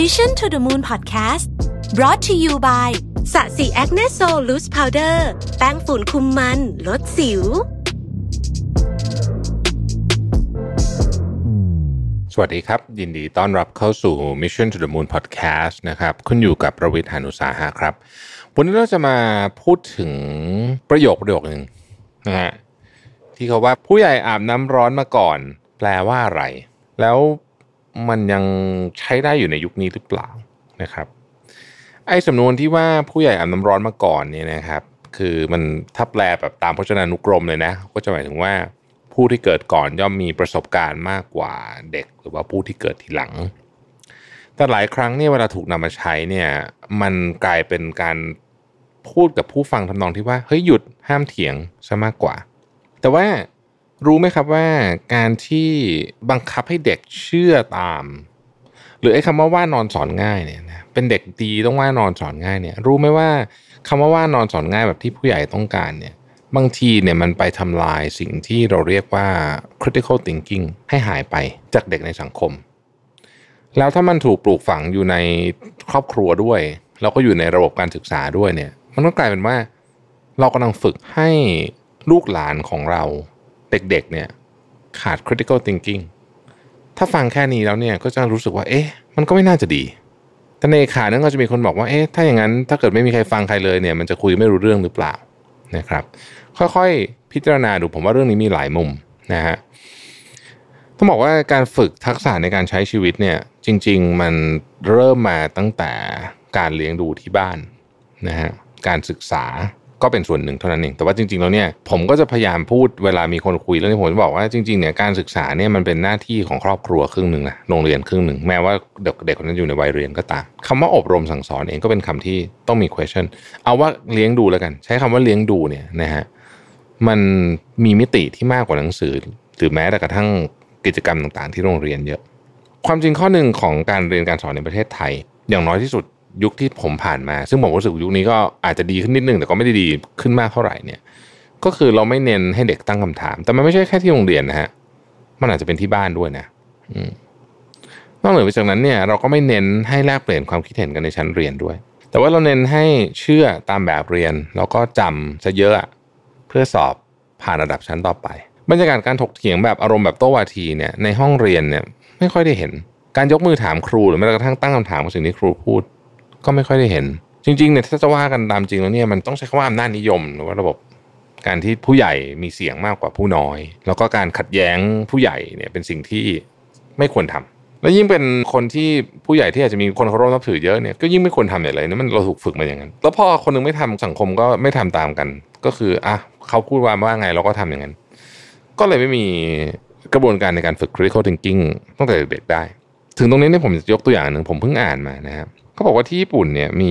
Mission to the Moon Podcast brought to you by สะสีแอคเนสโซลูสพาวเดอร์แป้งฝุ่นคุมมัน ลดสิว สวัสดีครับ ยินดีต้อนรับเข้าสู่ Mission to the Moon Podcast นะครับคุณอยู่กับผมรวิศ หาญอุตสาหะครับ วันนี้เราจะมาพูดถึงประโยคประโยคหนึ่งนะฮะที่เขาว่าผู้ใหญ่อาบน้ำร้อนมาก่อน แปลว่าอะไร แล้ว มันยังใช้ได้อยู่ในยุคนี้หรือเปล่านะครับ ไอ้สำนวนที่ว่าผู้ใหญ่อาบน้ำร้อนมาก่อนเนี่ยนะครับ คือมันถ้าแปลแบบตามพจนานุกรมเลยนะ ก็จะหมายถึงว่าผู้ที่เกิดก่อนย่อมมีประสบการณ์มากกว่าเด็กหรือว่าผู้ที่เกิดทีหลัง แต่หลายครั้งเนี่ยเวลาถูกนำมาใช้เนี่ยมันกลายเป็นการพูดกับผู้ฟังทำนองที่ว่าเฮ้ยหยุดห้ามเถียงซะมากกว่า แต่ว่า รู้ไหมครับว่าการที่บังคับให้เด็กเชื่อตาม หรือไอ้คำว่าว่านอนสอนง่ายเนี่ยนะเป็นเด็กดีต้องว่านอนสอนง่ายเนี่ย รู้ไหมว่าคำว่าว่านอนสอนง่ายแบบที่ผู้ใหญ่ต้องการเนี่ยบางทีเนี่ยมันไปทำลายสิ่งที่เราเรียกว่า critical thinking ให้หายไปจากเด็กในสังคม แล้วถ้ามันถูกปลูกฝังอยู่ในครอบครัวด้วย แล้วก็อยู่ในระบบการศึกษาด้วยเนี่ย มันก็กลายเป็นว่า เรากำลังฝึกให้ลูกหลานของเรา เด็กๆเนี่ยขาด critical thinking ถ้าฟังแค่นี้แล้วเนี่ยก็จะรู้สึกว่า เอ๊ะ มันก็ไม่น่าจะดี แต่ในขานั้นก็จะมีคนบอกว่า เอ๊ะ ถ้าอย่างนั้น ถ้าเกิดไม่มีใครฟังใครเลยเนี่ย มันจะคุยไม่รู้เรื่องหรือเปล่านะครับ ค่อยๆ พิจารณาดูผมว่าเรื่องนี้มีหลายมุมนะฮะ ต้องบอกว่าการฝึกทักษะในการใช้ชีวิตเนี่ย จริง ๆ มันเริ่มมาตั้งแต่การเลี้ยงดูที่บ้านนะฮะ การศึกษา ก็เป็นส่วนหนึ่งเท่านั้นเอง แต่ว่าจริงๆแล้วเนี่ยผมก็จะพยายามพูดเวลามีคนคุยเรื่องนี้ผมจะบอกว่าจริงๆเนี่ยการศึกษาเนี่ยมันเป็นหน้าที่ของครอบครัวครึ่งหนึ่งนะโรงเรียนครึ่งหนึ่งแม้ว่าเด็กเด็กคนนั้นอยู่ในวัยเรียนก็ตามคำว่าอบรมสั่งสอนเองก็เป็นคำที่ต้องมี question เอาว่าเลี้ยงดูแล้วกัน ใช้คำว่าเลี้ยงดูเนี่ยนะฮะมันมีมิติที่มากกว่าหนังสือ หรือแม้แต่กระทั่งกิจกรรมต่างๆ ที่โรงเรียนเยอะ ความจริงข้อหนึ่งของการเรียนการสอนในประเทศไทย อย่างน้อยที่สุด ยุคที่ผมผ่านมา ซึ่งผมรู้สึกยุคนี้ก็อาจจะดีขึ้นนิดนึงแต่ก็ไม่ได้ดีขึ้นมากเท่าไหร่เนี่ย ก็คือเราไม่เน้นให้เด็กตั้งคำถาม แต่มันไม่ใช่แค่ที่โรงเรียนนะฮะมันอาจจะเป็นที่บ้านด้วยนะอืมนอกเหนือไปจากนั้นเนี่ยเราก็ไม่เน้นให้แลกเปลี่ยนความคิดเห็นกันในชั้นเรียนด้วย แต่ว่าเราเน้นให้เชื่อตามแบบเรียน แล้วก็จำซะเยอะเพื่อสอบผ่านระดับชั้นต่อไป บรรยากาศการถกเถียงแบบอารมณ์แบบโต้วาทีเนี่ยในห้องเรียนเนี่ยไม่ค่อยได้เห็น การยกมือถามครูหรือแม้กระทั่งตั้งคำถามกับสิ่งที่ครูพูด ก็ไม่ค่อยได้เห็น จริงๆเนี่ยถ้าจะว่ากันตามจริงแล้วเนี่ยมันต้องใช้คำว่าอำนาจนิยมหรือว่าระบบการที่ผู้ใหญ่มีเสียงมากกว่าผู้น้อย แล้วก็การขัดแย้งผู้ใหญ่เนี่ยเป็นสิ่งที่ไม่ควรทำแล้วยิ่งเป็นคนที่ผู้ใหญ่ที่อาจจะมีคนเคารพนับถือเยอะเนี่ยก็ยิ่งไม่ควรทำอย่างไรนะมันเราถูกฝึกมาอย่างนั้น แล้วพอคนนึงไม่ทำสังคมก็ไม่ทำตามกัน ก็คืออะเขาพูดว่าว่าไงเราก็ทำอย่างนั้น ก็เลยไม่มีกระบวนการในการฝึก critical thinking ตั้งแต่เด็กได้ ถึงตรงนี้เนี่ยผมจะยกตัวอย่างหนึ่งผมเพิ่งอ่านมานะครับ เขาบอกว่าที่ญี่ปุ่นเนี่ยมี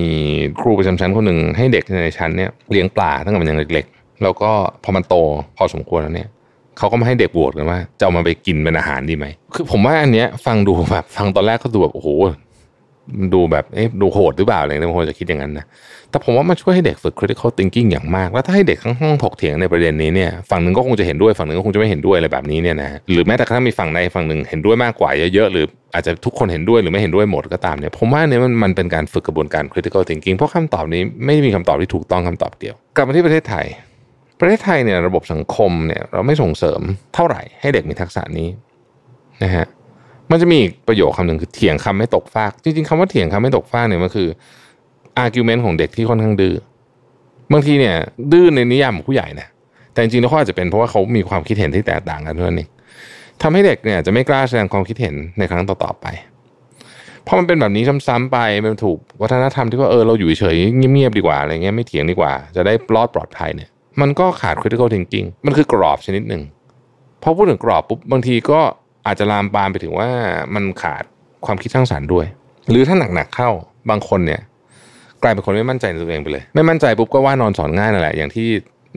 ครูประจำชั้นคนหนึ่งให้เด็กในชั้นเนี่ยเลี้ยงปลาตั้งแต่มันยังเล็กๆ แล้วก็พอมันโตพอสมควรแล้วเนี่ยเขาก็มาให้เด็กโหวตกันว่าจะเอามาไปกินเป็นอาหารดีไหม คือผมว่าอันเนี้ยฟังดูแบบฟังตอนแรกก็ดูแบบโอ้โห ดูแบบเอ๊ะดูโหดหรือเปล่าอะไรเนี่ยบางคนจะคิดอย่างนั้นนะแต่ผมว่ามันช่วยให้เด็กฝึก critical thinking อย่างมาก แล้วถ้าให้เด็กทั้งห้องถกเถียงในประเด็นนี้เนี่ยฝั่งหนึ่งก็คงจะเห็นด้วยฝั่งหนึ่งก็คงจะไม่เห็นด้วยอะไรแบบนี้เนี่ยนะหรือแม้แต่กระทั่งมีฝั่งใดฝั่งหนึ่งเห็นด้วยมากกว่าเยอะๆหรืออาจจะทุกคนเห็นด้วยหรือไม่เห็นด้วยหมดก็ตามเนี่ยผมว่าเนี่ยมันมันเป็นการฝึกกระบวนการ critical thinking เพราะคำตอบนี้ไม่มีคำตอบที่ถูกต้องคำตอบเดียว กลับมาที่ประเทศไทย ประเทศไทยเนี่ยระบบสังคมเนี่ยเราไม่ส่งเสริมเท่าไหร่ให้เด็กมีทักษะนี้นะฮะ มันจะมีอีกประโยคคำหนึ่งคือเถียงคำไม่ตกฟาก จริงๆคำว่าเถียงคำไม่ตกฟากเนี่ยมันคือ argument ของเด็กที่ค่อนข้างดื้อบางทีเนี่ย ดื้อในนิยามของผู้ใหญ่นะแต่จริงๆแล้วเขาอาจจะเป็นเพราะว่าเขามีความคิดเห็นที่แตกต่างกันเท่านั้นเองทำให้เด็กเนี่ยจะไม่กล้าแสดงความคิดเห็นในครั้งต่อๆไปพอมันเป็นแบบนี้ซ้ำๆไปมันถูกวัฒนธรรมที่ว่าเออเราอยู่เฉยเงียบๆดีกว่าอะไรเงี้ยไม่เถียงดีกว่า จะได้รอดปลอดภัยเนี่ย มันก็ขาด critical thinking มันคือกรอบชนิดหนึ่งพอพูดถึงกรอบปุ๊บบางทีก็ อาจจะลามปามไปถึงว่ามันขาดความคิดสร้างสรรค์ด้วย หรือถ้าหนักๆเข้าบางคนเนี่ย กลายเป็นคนไม่มั่นใจในตัวเองไปเลย ไม่มั่นใจปุ๊บก็ว่านอนสอนง่ายนั่นแหละอย่างที่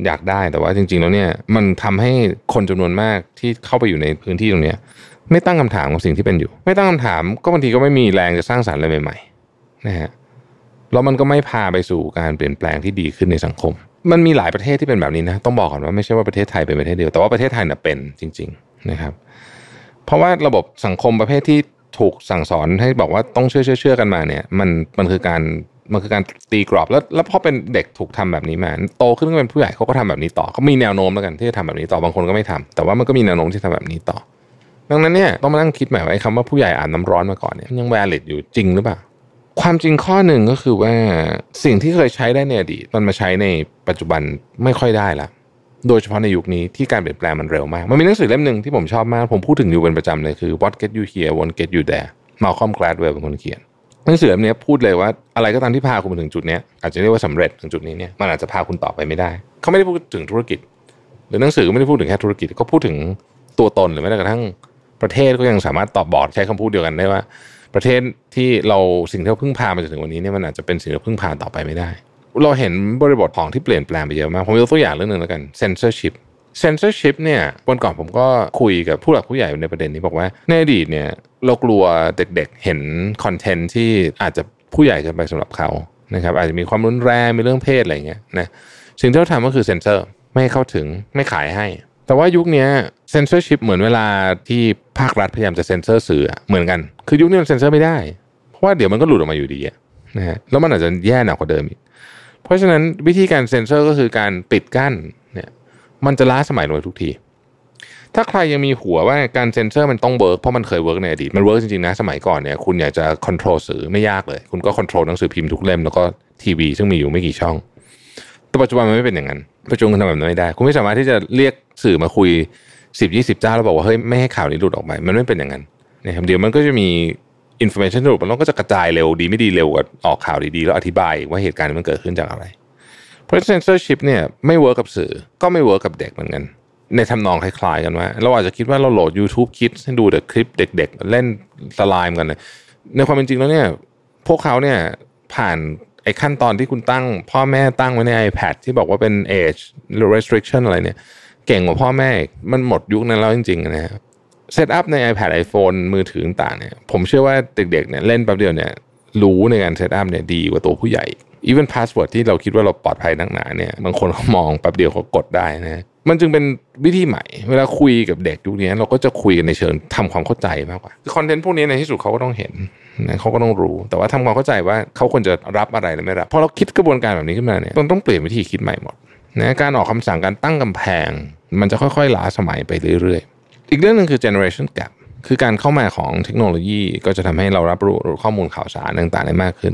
อยากได้แต่ว่าจริง ๆ แล้วเนี่ยมันทำให้คนจำนวนมากที่เข้าไปอยู่ในพื้นที่ตรงเนี้ยไม่ตั้งคำถามกับสิ่งที่เป็นอยู่ ไม่ตั้งคำถามก็บางทีก็ไม่มีแรงจะสร้างสรรค์อะไรใหม่ๆนะฮะแล้วมันก็ไม่พาไปสู่การเปลี่ยนแปลงที่ดีขึ้นในสังคม มันมีหลายประเทศที่เป็นแบบนี้นะ ต้องบอกก่อนว่าไม่ใช่ว่าประเทศไทยเป็นประเทศเดียวแต่ว่าประเทศไทยเนี่ยเป็นจริง ๆ นะครับ เพราะว่าระบบสังคมประเภทที่ถูกสั่งสอนให้บอกว่าต้องเชื่อเชื่อเชื่อกันมาเนี่ย มันมันคือการมันคือการตีกรอบแล้วแล้วพอเป็นเด็กถูกทำแบบนี้มาโตขึ้นก็เป็นผู้ใหญ่เขาก็ทำแบบนี้ต่อเขามีแนวโน้มแล้วกันที่จะทำแบบนี้ต่อบางคนก็ไม่ทำแต่ว่ามันก็มีแนวโน้มที่ทำแบบนี้ต่อ ดังนั้นเนี่ยต้องมานั่งคิดใหม่ว่าไอ้คำว่าผู้ใหญ่อ่านน้ำร้อนมาก่อนเนี่ยยังแวลิดอยู่จริงหรือเปล่าความจริงข้อหนึ่งก็คือว่าสิ่งที่เคยใช้ได้ในอดีตมันมาใช้ในปัจจุบันไม่ค่อยได้ละ โดยเฉพาะในยุคนี้ที่การเปลี่ยนแปลงมันเร็วมาก มันมีหนังสือเล่มหนึ่งที่ผมชอบมาก ผมพูดถึงอยู่เป็นประจำเลยคือ What Get You Here Won't Get You There Malcolm Gladwell เป็นคนเขียนหนังสือเล่มนี้พูดเลยว่าอะไรก็ตามที่พาคุณมาถึงจุดนี้อาจจะเรียกว่าสำเร็จถึงจุดนี้เนี่ยมันอาจจะพาคุณต่อไปไม่ได้ เขาไม่ได้พูดถึงธุรกิจ หรือหนังสือไม่ได้พูดถึงแค่ธุรกิจก็พูดถึงตัวตนหรือแม้กระทั่งประเทศก็ยังสามารถตอบบอดใช้คำพูดเดียวกันได้ว่า ประเทศที่เราสิ่งที่เราพึ่งพามาจนถึงวันนี้เนี่ยมันอาจจะเป็นสิ่งที่เราพึ่งพาต่อไปไม่ได้ เราเห็นบริบทของที่เปลี่ยนแปลงไปเยอะมาก ผมยกตัวอย่างเรื่องหนึ่งแล้วกัน censorship censorship เนี่ยวันก่อนผมก็คุยกับผู้หลักผู้ใหญ่ในประเด็นนี้บอกว่าในอดีตเนี่ยเรากลัวเด็กๆเห็นคอนเทนต์ที่อาจจะผู้ใหญ่เกินไปสำหรับเขานะครับอาจจะมีความรุนแรงมีเรื่องเพศอะไรเงี้ยนะสิ่งที่เราทำก็คือเซนเซอร์ไม่ให้เข้าถึงไม่ขายให้ แต่ว่ายุคนี้เซนเซอร์ชิพเหมือนเวลาที่ภาครัฐพยายามจะเซนเซอร์สื่อเหมือนกัน คือยุคนี้มันเซนเซอร์ไม่ได้ เพราะว่าเดี๋ยวมันก็หลุดออกมาอยู่ดีนะฮะแล้วมันอาจจะแย่หนักกว่าเดิมอีก เพราะฉะนั้นวิธีการเซนเซอร์ก็คือการปิดกั้นเนี่ยมันจะล้าสมัยลงทุกที ถ้าใครยังมีหัวว่าการเซนเซอร์มันต้อง work เพราะมันเคย work ในอดีตมัน work จริงๆนะสมัยก่อนเนี่ยคุณอยากจะควบคุมสื่อไม่ยากเลย คุณก็ควบคุมหนังสือพิมพ์ทุกเล่มแล้วก็ทีวีซึ่งมีอยู่ไม่กี่ช่องแต่ปัจจุบันมันไม่เป็นอย่างนั้นปัจจุบันทำแบบนั้นไม่ได้ คุณไม่สามารถที่จะเรียกสื่อมาคุยสิบยี่สิบเจ้าแล้วบอกว่าเฮ้ยไม่ให้ข่าวนี้หลุดออกไป มันไม่เป็นอย่างนั้นนะครับเดี๋ยวมันก็จะมี information หลุดมันก็จะกระจายเร็วดีไม่ดีเร็วกว่าออกข่าวดีๆ แล้วอธิบายว่าเหตุการณ์มันเกิดขึ้นจากอะไร เพราะเซนเซอร์ชิพเนี่ยไม่เวิร์กกับสื่อก็ไม่เวิร์กกับเด็กเหมือนกัน ในทำนองคล้ายๆกันว่า เราอาจจะคิดว่าเราโหลด YouTube Kids ให้ดูแต่คลิปเด็ก ๆ เล่นสไลม์กันในความเป็นจริงแล้วเนี่ยพวกเขาเนี่ยผ่านไอ้ขั้นตอนที่คุณตั้ง พ่อแม่ตั้งไว้ใน iPad ที่บอกว่าเป็น age restriction อะไรเนี่ยเก่งกว่าพ่อแม่ มันหมดยุคนั้นแล้วจริงๆนะฮะ set up ใน iPad iPhone มือถือต่างเนี่ยผมเชื่อว่าเด็กๆเนี่ยเล่นแป๊บเดียวเนี่ยรู้ในการ set up เนี่ยดีกว่าตัวผู้ใหญ่ even password ที่เราคิดว่าเราปลอดภัยนักหนาเนี่ยบางคนเขามองแป๊บเดียวเขากดได้นะมันจึงเป็นวิธีใหม่ เวลาคุยกับเด็กยุคนี้เราก็จะคุยกันในเชิงทำความเข้าใจมากกว่าคอนเทนต์พวกนี้ในที่สุดเขาก็ต้องเห็นนะเขาก็ต้องรู้ แต่ว่าทำความเข้าใจว่าเขาควรจะรับอะไรหรือไม่รับพอเราคิดกระบวนการแบบนี้ขึ้นมาเนี่ยต้องต้องเปลี่ยนวิธีคิดใหม่หมดนะการออกคำสั่งการตั้งกำแพง มันจะค่อยๆล้าสมัยไปเรื่อยๆ อีกเรื่องหนึ่งคือ generation gap คือการเข้ามาของเทคโนโลยีก็จะทำให้เรารับรู้ข้อมูลข่าวสารต่างๆได้มากขึ้น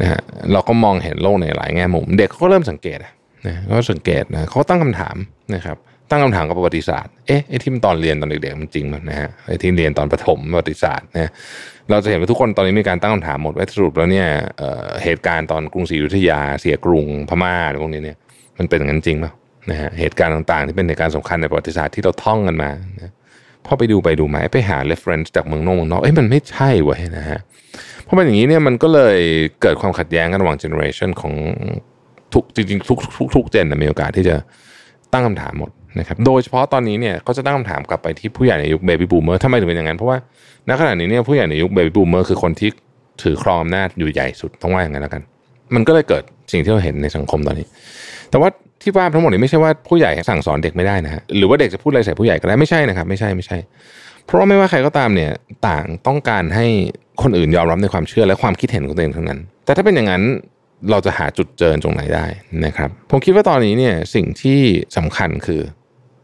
นะฮะเราก็มองเห็นโลกในหลายแง่มุม เด็กเขาก็เริ่มสังเกตนะเขาสังเกตนะเขาตั้งคำถามนะครับตั้งคำถามกับประวัติศาสตร์ เอ๊ะไอ้ที่ตอนเรียนตอนเด็กๆมันจริงมั้ยนะฮะไอ้ที่เรียนตอนประถมประวัติศาสตร์นะเราจะเห็นว่าทุกคนตอนนี้มีการตั้งคำถามหมดว่าสรุปแล้วเนี่ยเหตุการณ์ตอนกรุงศรีอยุธยา เสียกรุงพม่าอะไรพวกนี้เนี่ยมันเป็นอย่างนั้นจริงป่ะ นะฮะเหตุการณ์ต่างๆ ที่เป็นเหตุการณ์สำคัญในประวัติศาสตร์ที่เราท่องกันมานะพอไปดูไปดูมาไปหา reference จากเมืองนอกเมืองนอกเอ้ยมันไม่ใช่เว้ยนะฮะเพราะเป็นอย่างนี้เนี่ยมันก็เลยเกิดความขัดแย้งกันระหว่าง generation ของทุกจริงๆทุกทุกทุกเจนมีโอกาสที่จะตั้งคำถามหมดนะครับโดยเฉพาะตอนนี้เนี่ยเขาจะตั้งคำถามกลับไปที่ผู้ใหญ่ในยุค baby boomer ทำไมถึงเป็นอย่างนั้น เพราะว่าณขณะนี้เนี่ยผู้ใหญ่ในยุค baby boomer คือคนที่ถือครองอำนาจอยู่ใหญ่สุดต้องว่าอย่างนั้นแล้วกัน มันก็เลยเกิดสิ่งที่เราเห็นในสังคมตอนนี้ แต่ว่า ที่ว่าทั้งหมดนี้ไม่ใช่ว่าผู้ใหญ่สั่งสอนเด็กไม่ได้นะฮะหรือว่าเด็กจะพูดอะไรใส่ผู้ใหญ่ก็ได้ไม่ใช่นะครับไม่ใช่ไม่ใช่ เพราะว่าไม่ว่าใครก็ตามเนี่ยต่างต้องการให้คนอื่นยอมรับในความเชื่อและความคิดเห็นของตัวเองทั้งนั้น แต่ถ้าเป็นอย่างนั้นเราจะหาจุดเจอตรงไหนได้นะครับ ผมคิดว่าตอนนี้เนี่ยสิ่งที่สำคัญคือ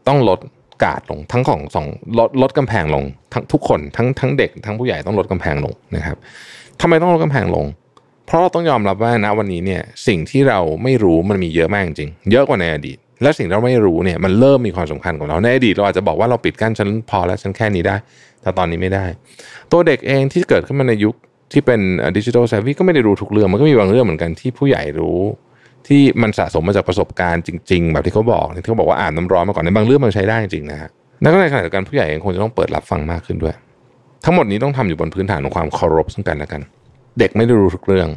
ต้องลดกาดลงทั้งของสองลดลดกำแพงลงทั้งทุกคนทั้งทั้งเด็กทั้งผู้ใหญ่ต้องลดกำแพงลงนะครับทำไมต้องลดกำแพงลง เพราะเราต้องยอมรับว่าณวันนี้เนี่ยสิ่งที่เราไม่รู้มันมีเยอะมากจริง เยอะกว่าในอดีต และสิ่งที่เราไม่รู้เนี่ยมันเริ่มมีความสำคัญกับเราในอดีตเราอาจจะบอกว่าเราปิดกั้นฉันพอแล้วฉันแค่นี้ได้ แต่ตอนนี้ไม่ได้ ตัวเด็กเองที่เกิดขึ้นมาในยุคที่เป็นดิจิทัลเซฟวี่ก็ไม่ได้รู้ทุกเรื่องมันก็มีบางเรื่องเหมือนกันที่ผู้ใหญ่รู้ ที่มันสะสมมาจากประสบการณ์จริง ๆ แบบที่เขาบอกที่เขาบอกว่าอ่านน้ำร้อนมาก่อนในบางเรื่องมันใช้ได้จริงนะฮะและก็ในขณะเดียวกันผู้ใหญ่เองคงจะต้องเปิดรับฟังมากขึ้นด้วย ทั้งหมดนี้ต้องทำอยู่บนพื้นฐานของความเคารพซึ่งกันและกัน เด็กไม่ได้รู้ทุกเรื่อง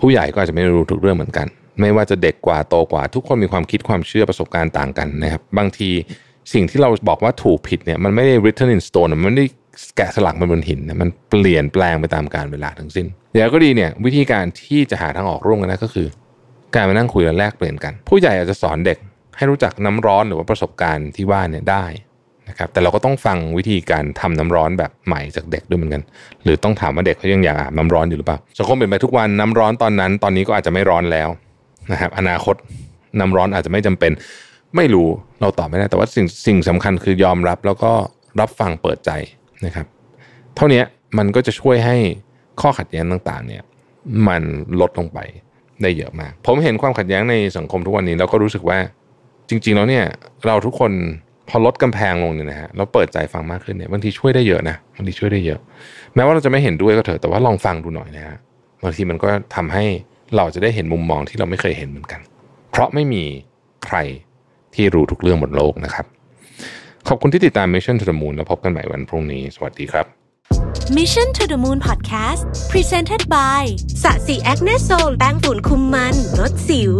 ผู้ใหญ่ก็อาจจะไม่ได้รู้ทุกเรื่องเหมือนกัน ไม่ว่าจะเด็กกว่าโตกว่า ทุกคนมีความคิดความเชื่อประสบการณ์ต่างกันนะครับ บางทีสิ่งที่เราบอกว่าถูกผิดเนี่ยมันไม่ได้ written in stone มันไม่ได้แกะสลักมันบนหินนะมันเปลี่ยนแปลงไปตามกาลเวลาทั้งสิ้นอย่างก็ดีเนี่ยวิธีการที่จะหาทางออกร่วมกันนะก็คือ การมานั่งคุยและแลกเปลี่ยนกัน ผู้ใหญ่อาจจะสอนเด็กให้รู้จักน้ำร้อนหรือว่าประสบการณ์ที่ว่าเนี่ยได้ นะครับแต่เราก็ต้องฟังวิธีการทำน้ำร้อนแบบใหม่จากเด็กด้วยเหมือนกัน หรือต้องถามว่าเด็กเขายังอยากอาบน้ำร้อนอยู่หรือเปล่าสังคมเปลี่ยนไปทุกวันน้ำร้อนตอนนั้น ตอนนี้ก็อาจจะไม่ร้อนแล้วนะครับอนาคตน้ำร้อนอาจจะไม่จำเป็น ไม่รู้เราตอบไม่ได้แต่ว่าสิ่งสิ่งสำคัญคือยอมรับแล้วก็รับฟังเปิดใจนะครับ เท่านี้มันก็จะช่วยให้ข้อขัดแย้งต่างๆ เนี่ย มันลดลงไปได้เยอะมาก ผมเห็นความขัดแย้งในสังคมทุกวันนี้ แล้วก็รู้สึกว่าจริง ๆ แล้วเนี่ย เราทุกคน พอลดกำแพงลงเนี่ยนะฮะเราเปิดใจฟังมากขึ้นเนี่ยบางทีช่วยได้เยอะนะบางทีช่วยได้เยอะ แม้ว่าเราจะไม่เห็นด้วยก็เถอะแต่ว่าลองฟังดูหน่อยนะฮะบางทีมันก็ทำให้เราจะได้เห็นมุมมองที่เราไม่เคยเห็นเหมือนกัน เพราะไม่มีใครที่รู้ทุกเรื่องบนโลกนะครับ ขอบคุณที่ติดตาม Mission to the Moon แล้วพบกันใหม่วันพรุ่งนี้ สวัสดีครับ Mission to the Moon Podcast Presented by ศศิ Acne Sol แป้งฝุ่นคุมมันลดสิว